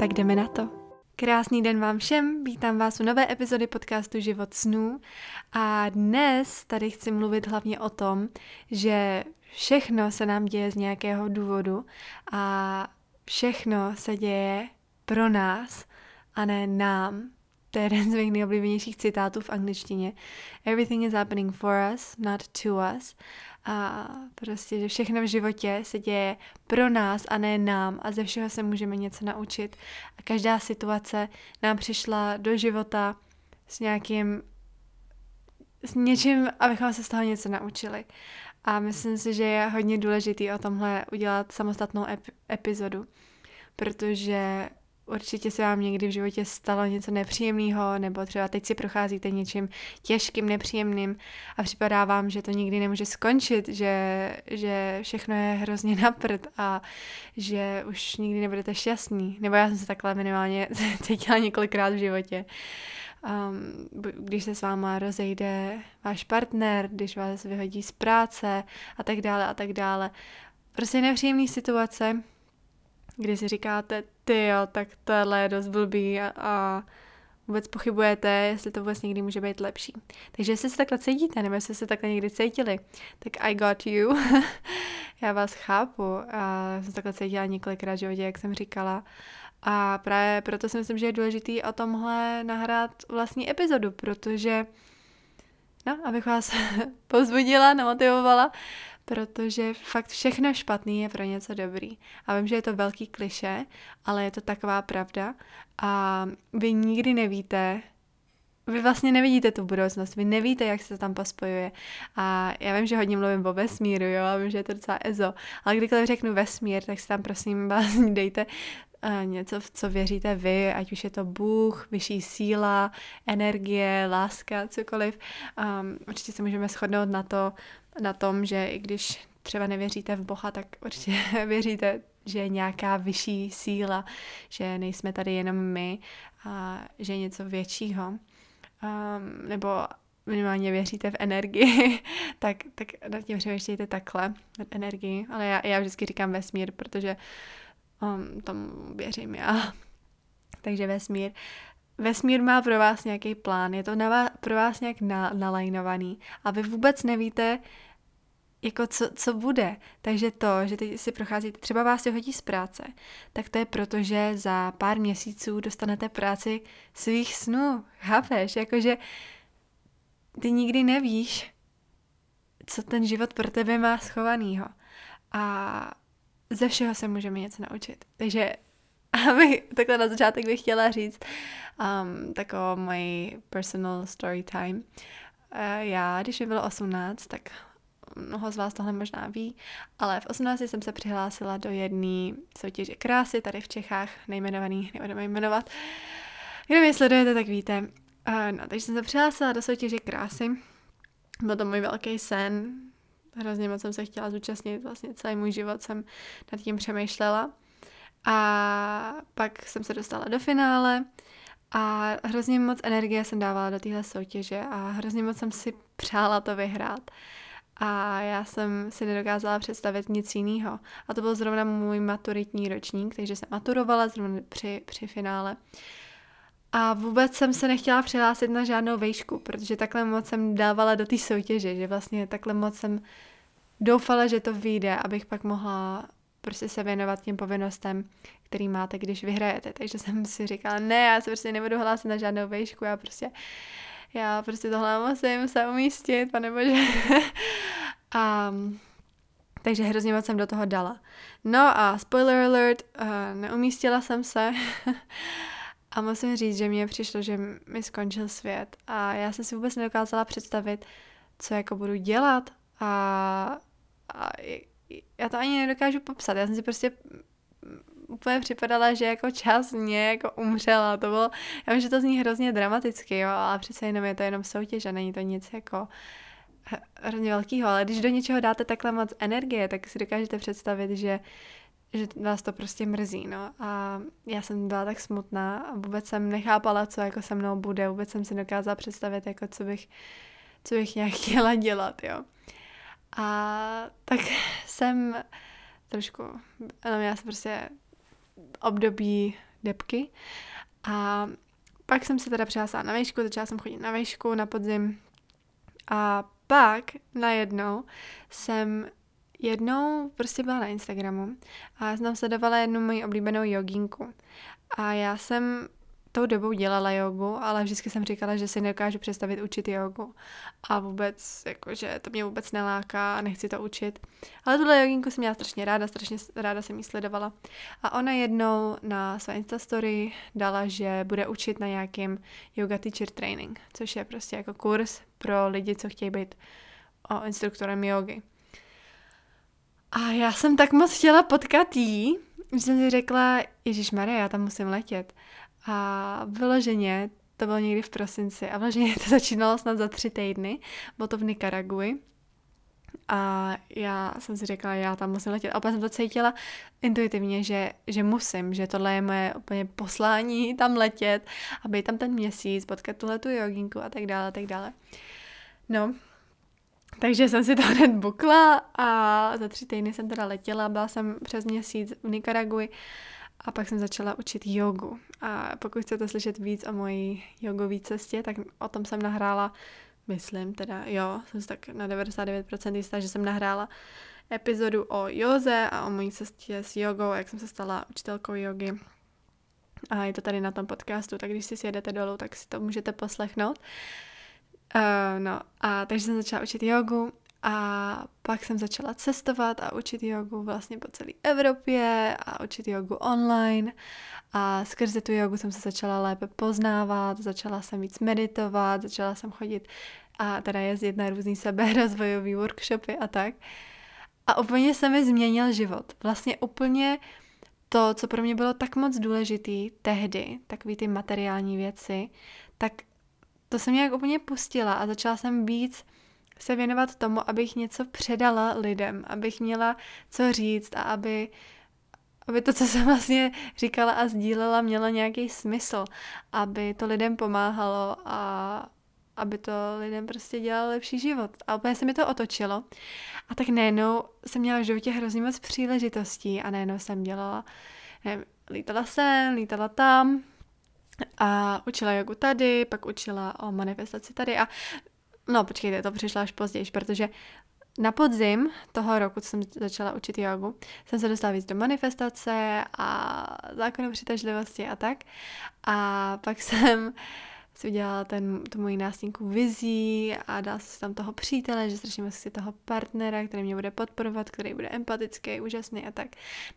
Tak jdeme na to. Krásný den vám všem, vítám vás u nové epizody podcastu Život snů a dnes tady chci mluvit hlavně o tom, že všechno se nám děje z nějakého důvodu a všechno se děje pro nás a ne nám, to je jeden z mých nejoblíbenějších citátů v angličtině. Everything is happening for us, not to us. A prostě, že všechno v životě se děje pro nás a ne nám a ze všeho se můžeme něco naučit. A každá situace nám přišla do života s nějakým, s něčím, abychom se z toho něco naučili. A myslím si, že je hodně důležitý o tomhle udělat samostatnou ep- epizodu, protože určitě se vám někdy v životě stalo něco nepříjemného, nebo třeba teď si procházíte něčím těžkým, nepříjemným a připadá vám, že to nikdy nemůže skončit, že, že všechno je hrozně napřed a že už nikdy nebudete šťastný. Nebo já jsem se takhle minimálně cítila několikrát v životě. Um, když se s váma rozejde váš partner, když vás vyhodí z práce a tak dále a tak dále. Prostě nepříjemné situace, kdy si říkáte, ty jo, tak tohle je dost blbý a, a vůbec pochybujete, jestli to vůbec někdy může být lepší. Takže jestli se takhle cítíte, nebo jestli se takhle někdy cítili, tak I got you. Já vás chápu a jsem takhle cítila několikrát v životě, jak jsem říkala. A právě proto si myslím, že je důležitý o tomhle nahrát vlastní epizodu, protože no, abych vás pozbudila, namotivovala, protože fakt všechno špatný je pro něco dobrý. A vím, že je to velký kliše, ale je to taková pravda a vy nikdy nevíte, vy vlastně nevidíte tu budoucnost, vy nevíte, jak se to tam pospojuje. A já vím, že hodně mluvím o vesmíru, jo, a vím, že je to docela ezo, ale kdykoliv řeknu vesmír, tak si tam prosím vás dejte uh, něco, v co věříte vy, ať už je to Bůh, vyšší síla, energie, láska, cokoliv. Um, určitě se můžeme shodnout na to, na tom, že i když třeba nevěříte v Boha, tak určitě věříte, že je nějaká vyšší síla, že nejsme tady jenom my a že je něco většího. Um, nebo minimálně věříte v energii, tak, tak nad tím přemýšlejte takhle, v energii. Ale já, já vždycky říkám vesmír, protože um, tomu věřím já. Takže vesmír. Vesmír má pro vás nějaký plán, je to na vás, pro vás nějak na, nalajnovaný a vy vůbec nevíte, jako co, co bude. Takže to, že teď si procházíte, třeba vás se hodí z práce, tak to je proto, že za pár měsíců dostanete práci svých snů. Chápeš? Jakože ty nikdy nevíš, co ten život pro tebe má schovanýho. A ze všeho se můžeme něco naučit. Takže abych, takhle na začátek bych chtěla říct um, takovou moji personal story time. Uh, já, když mi bylo 18, tak mnoho z vás tohle možná ví, ale v 18 jsem se přihlásila do jedné soutěže krásy tady v Čechách, nejmenovaný, nebudeme jmenovat. Kdo mě sledujete, tak víte. Uh, no, takže jsem se přihlásila do soutěže krásy. Byl to můj velký sen. Hrozně moc jsem se chtěla zúčastnit, vlastně celý můj život jsem nad tím přemýšlela. A pak jsem se dostala do finále a hrozně moc energie jsem dávala do téhle soutěže a hrozně moc jsem si přála to vyhrát. A já jsem si nedokázala představit nic jiného. A to byl zrovna můj maturitní ročník, takže jsem maturovala zrovna při, při finále. A vůbec jsem se nechtěla přihlásit na žádnou vejšku, protože takhle moc jsem dávala do té soutěže, že vlastně takhle moc jsem doufala, že to vyjde, abych pak mohla prostě se věnovat těm povinnostem, který máte, když vyhrajete. Takže jsem si říkala, ne, já se prostě nebudu hlásit na žádnou vejšku, já prostě já prostě tohle musím se umístit, pane bože. a, takže hrozně moc jsem do toho dala. No a spoiler alert, uh, neumístila jsem se. a musím říct, že mně přišlo, že mi skončil svět. A já jsem si vůbec nedokázala představit, co jako budu dělat. A, a já to ani nedokážu popsat. Já jsem si prostě úplně připadala, že jako čas mě jako umřela. To bylo, já vím, že to zní hrozně dramaticky, jo, ale přece jenom je to jenom soutěž a není to nic jako hrozně velkýho, ale když do něčeho dáte takhle moc energie, tak si dokážete představit, že že vás to prostě mrzí, no. A já jsem byla tak smutná a vůbec jsem nechápala, co jako se mnou bude, vůbec jsem si dokázala představit, jako co bych, co bych nějak chtěla dělat, jo. A tak jsem trošku, no, já jsem prostě období depky a pak jsem se teda přihlásila na výšku, začala jsem chodit na výšku na podzim a pak najednou jsem jednou prostě byla na Instagramu a jsem sledovala jednu moji oblíbenou joginku. A já jsem tou dobou dělala jogu, ale vždycky jsem říkala, že si nedokážu představit učit jogu. A vůbec, jakože to mě vůbec neláká a nechci to učit. Ale tuhle joginku jsem měla strašně ráda, strašně ráda jsem jí sledovala. A ona jednou na své Instastory dala, že bude učit na nějakým yoga teacher training, což je prostě jako kurz pro lidi, co chtějí být o instruktorem jogy. A já jsem tak moc chtěla potkat jí, že jsem si řekla, Ježíš Maria, já tam musím letět. A vyloženě, to bylo někdy v prosinci, a vyloženě to začínalo snad za tři týdny, bylo to v Nikaragui. A já jsem si řekla, já tam musím letět. A opět jsem to cítila intuitivně, že, že musím, že tohle je moje úplně poslání tam letět a být tam ten měsíc, potkat tuhle tu joginku a tak dále, a tak dále. No, takže jsem si to hned bukla a za tři týdny jsem teda letěla, byla jsem přes měsíc v Nikaragui a pak jsem začala učit jogu. A pokud chcete slyšet víc o mojí jogové cestě, tak o tom jsem nahrála, myslím teda, jo, jsem si tak na 99% jistá, že jsem nahrála epizodu o joze a o mojí cestě s jogou, jak jsem se stala učitelkou jogy. A je to tady na tom podcastu, tak když si sjedete dolů, tak si to můžete poslechnout. Uh, no a takže jsem začala učit jogu a pak jsem začala cestovat a učit jogu vlastně po celé Evropě a učit jogu online a skrze tu jogu jsem se začala lépe poznávat, začala jsem víc meditovat, začala jsem chodit a teda jezdit na různý seberozvojový workshopy a tak. A úplně se mi změnil život. Vlastně úplně to, co pro mě bylo tak moc důležitý tehdy, takový ty materiální věci, tak to jsem nějak úplně pustila a začala jsem víc se věnovat tomu, abych něco předala lidem, abych měla co říct a aby, aby to, co jsem vlastně říkala a sdílela, mělo nějaký smysl, aby to lidem pomáhalo a aby to lidem prostě dělalo lepší život. A úplně se mi to otočilo. A tak najednou jsem měla v životě hrozně moc příležitostí a najednou jsem dělala, nevím, lítala sem, lítala tam, a učila jogu tady, pak učila o manifestaci tady a no počkejte, to přišlo až později, protože na podzim toho roku, co jsem začala učit jogu, jsem se dostala víc do manifestace a zákonu přitažlivosti a tak. A pak jsem si udělala ten, tu moji nástěnku vizí a dala si tam toho přítele, že strašně moc si toho partnera, který mě bude podporovat, který bude empatický, úžasný a tak.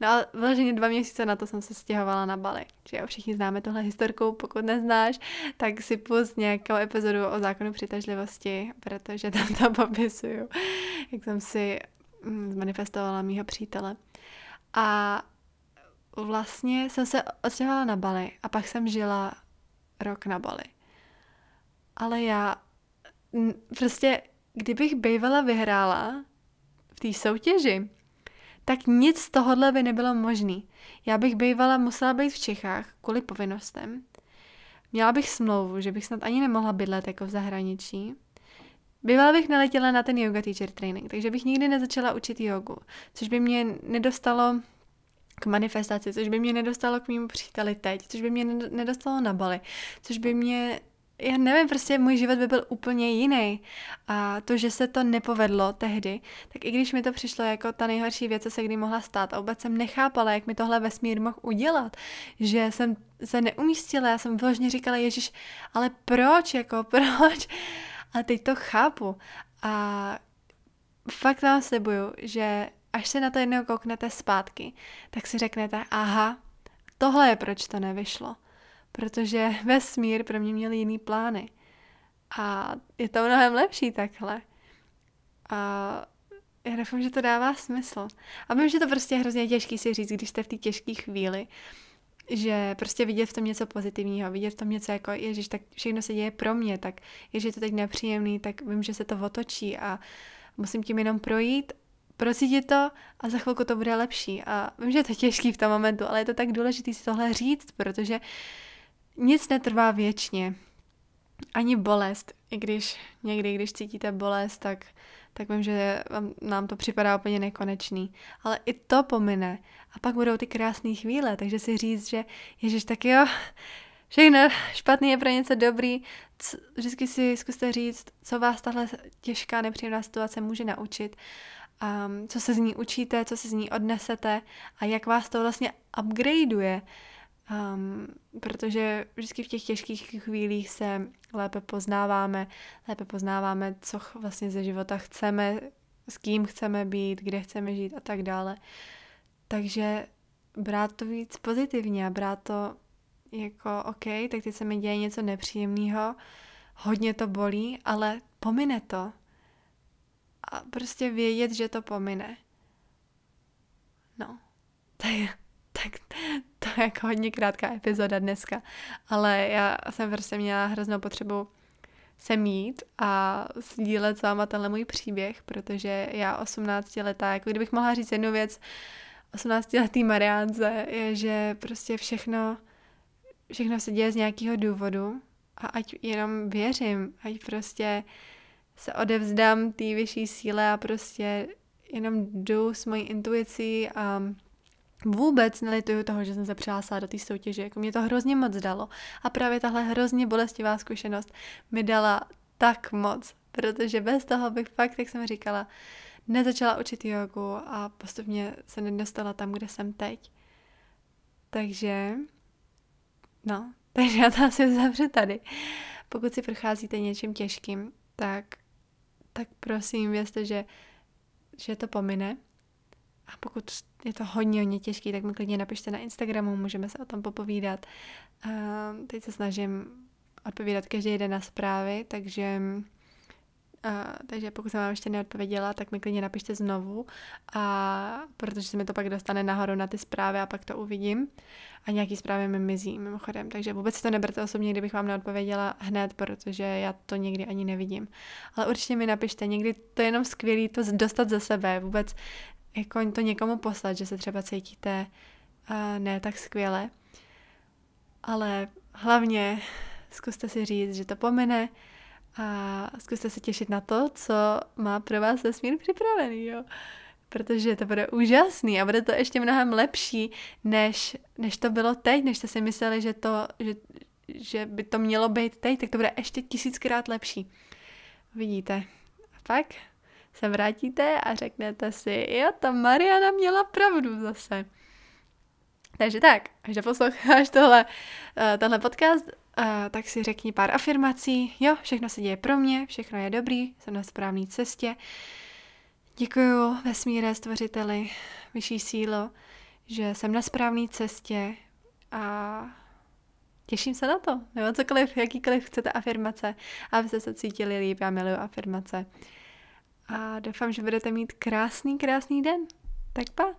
No a vloženě dva měsíce na to jsem se stěhovala na Bali. Že jo, všichni známe tohle historku, pokud neznáš, tak si pust nějakou epizodu o zákonu přitažlivosti, protože tam to popisuju, jak jsem si mm, zmanifestovala mýho přítele. A vlastně jsem se odstěhovala na Bali a pak jsem žila rok na Bali ale já prostě, kdybych bývala vyhrála v té soutěži, tak nic z tohohle by nebylo možný. Já bych bývala musela být v Čechách kvůli povinnostem. Měla bych smlouvu, že bych snad ani nemohla bydlet jako v zahraničí. Bývala bych naletěla na ten yoga teacher training, takže bych nikdy nezačala učit jogu, což by mě nedostalo k manifestaci, což by mě nedostalo k mému příteli teď, což by mě nedostalo na Bali, což by mě já nevím, prostě můj život by byl úplně jiný. A to, že se to nepovedlo tehdy, tak i když mi to přišlo jako ta nejhorší věc, co se kdy mohla stát, a vůbec jsem nechápala, jak mi tohle vesmír mohl udělat, že jsem se neumístila, já jsem vložně říkala, Ježíš, ale proč, jako proč? A teď to chápu. A fakt vám slibuju, že až se na to jednou kouknete zpátky, tak si řeknete, aha, tohle je proč to nevyšlo protože vesmír pro mě měl jiný plány. A je to mnohem lepší takhle. A já doufám, že to dává smysl. A vím, že to prostě je hrozně těžký si říct, když jste v té těžké chvíli, že prostě vidět v tom něco pozitivního, vidět v tom něco jako, ježiš, tak všechno se děje pro mě, tak ježiš, je to teď nepříjemný, tak vím, že se to otočí a musím tím jenom projít, procítit to a za chvilku to bude lepší. A vím, že je to těžký v tom momentu, ale je to tak důležité si tohle říct, protože nic netrvá věčně. Ani bolest, i když někdy, když cítíte bolest, tak tak vím, že nám to připadá úplně nekonečný. Ale i to pomine. A pak budou ty krásné chvíle, takže si říct, že Ježíš, tak jo, všechno špatný je pro něco dobrý. C- vždycky si zkuste říct, co vás tahle těžká, nepříjemná situace může naučit. Um, co se z ní učíte, co se z ní odnesete a jak vás to vlastně upgradeuje. Um, protože vždycky v těch těžkých chvílích se lépe poznáváme, lépe poznáváme, co vlastně ze života chceme, s kým chceme být, kde chceme žít a tak dále. Takže brát to víc pozitivně a brát to jako OK, tak teď se mi děje něco nepříjemného, hodně to bolí, ale pomine to. A prostě vědět, že to pomine. No, tak, to jako hodně krátká epizoda dneska, ale já jsem prostě měla hroznou potřebu se mít a sdílet s váma tenhle můj příběh, protože já 18 letá, jako kdybych mohla říct jednu věc 18 letý Mariánce, je, že prostě všechno, všechno se děje z nějakého důvodu a ať jenom věřím, ať prostě se odevzdám té vyšší síle a prostě jenom jdu s mojí intuicí a Vůbec nelituju toho, že jsem se přihlásila do té soutěže, jako mě to hrozně moc dalo. A právě tahle hrozně bolestivá zkušenost mi dala tak moc, protože bez toho bych fakt, jak jsem říkala, nezačala učit jogu a postupně se nedostala tam, kde jsem teď. Takže, no, takže já to asi zavřu tady. Pokud si procházíte něčím těžkým, tak, tak prosím, vězte, že, že to pomine a pokud je to hodně, hodně těžký, tak mi klidně napište na Instagramu, můžeme se o tom popovídat. Teď se snažím odpovídat každý den na zprávy, takže takže pokud jsem vám ještě neodpověděla, tak mi klidně napište znovu, a, protože se mi to pak dostane nahoru na ty zprávy a pak to uvidím. A nějaký zprávy mi mizí mimochodem, takže vůbec si to neberte osobně, kdybych vám neodpověděla hned, protože já to někdy ani nevidím. Ale určitě mi napište, někdy to je jenom skvělý to dostat ze sebe, vůbec jako to někomu poslat, že se třeba cítíte uh, ne tak skvěle. Ale hlavně zkuste si říct, že to pomine a zkuste se těšit na to, co má pro vás vesmír připravený, jo. Protože to bude úžasný a bude to ještě mnohem lepší, než, než to bylo teď, než jste si mysleli, že, to, že, že by to mělo být teď, tak to bude ještě tisíckrát lepší. Vidíte. A pak se vrátíte a řeknete si, jo, ta Mariana měla pravdu zase. Takže tak, až doposloucháš tohle, uh, tenhle podcast, uh, tak si řekni pár afirmací. Jo, všechno se děje pro mě, všechno je dobrý, jsem na správné cestě. Děkuju vesmíre, stvořiteli, vyšší sílo, že jsem na správné cestě a těším se na to. Nebo cokoliv, jakýkoliv chcete afirmace, abyste se cítili líp. Já miluju afirmace a doufám, že budete mít krásný, krásný den. Tak pa!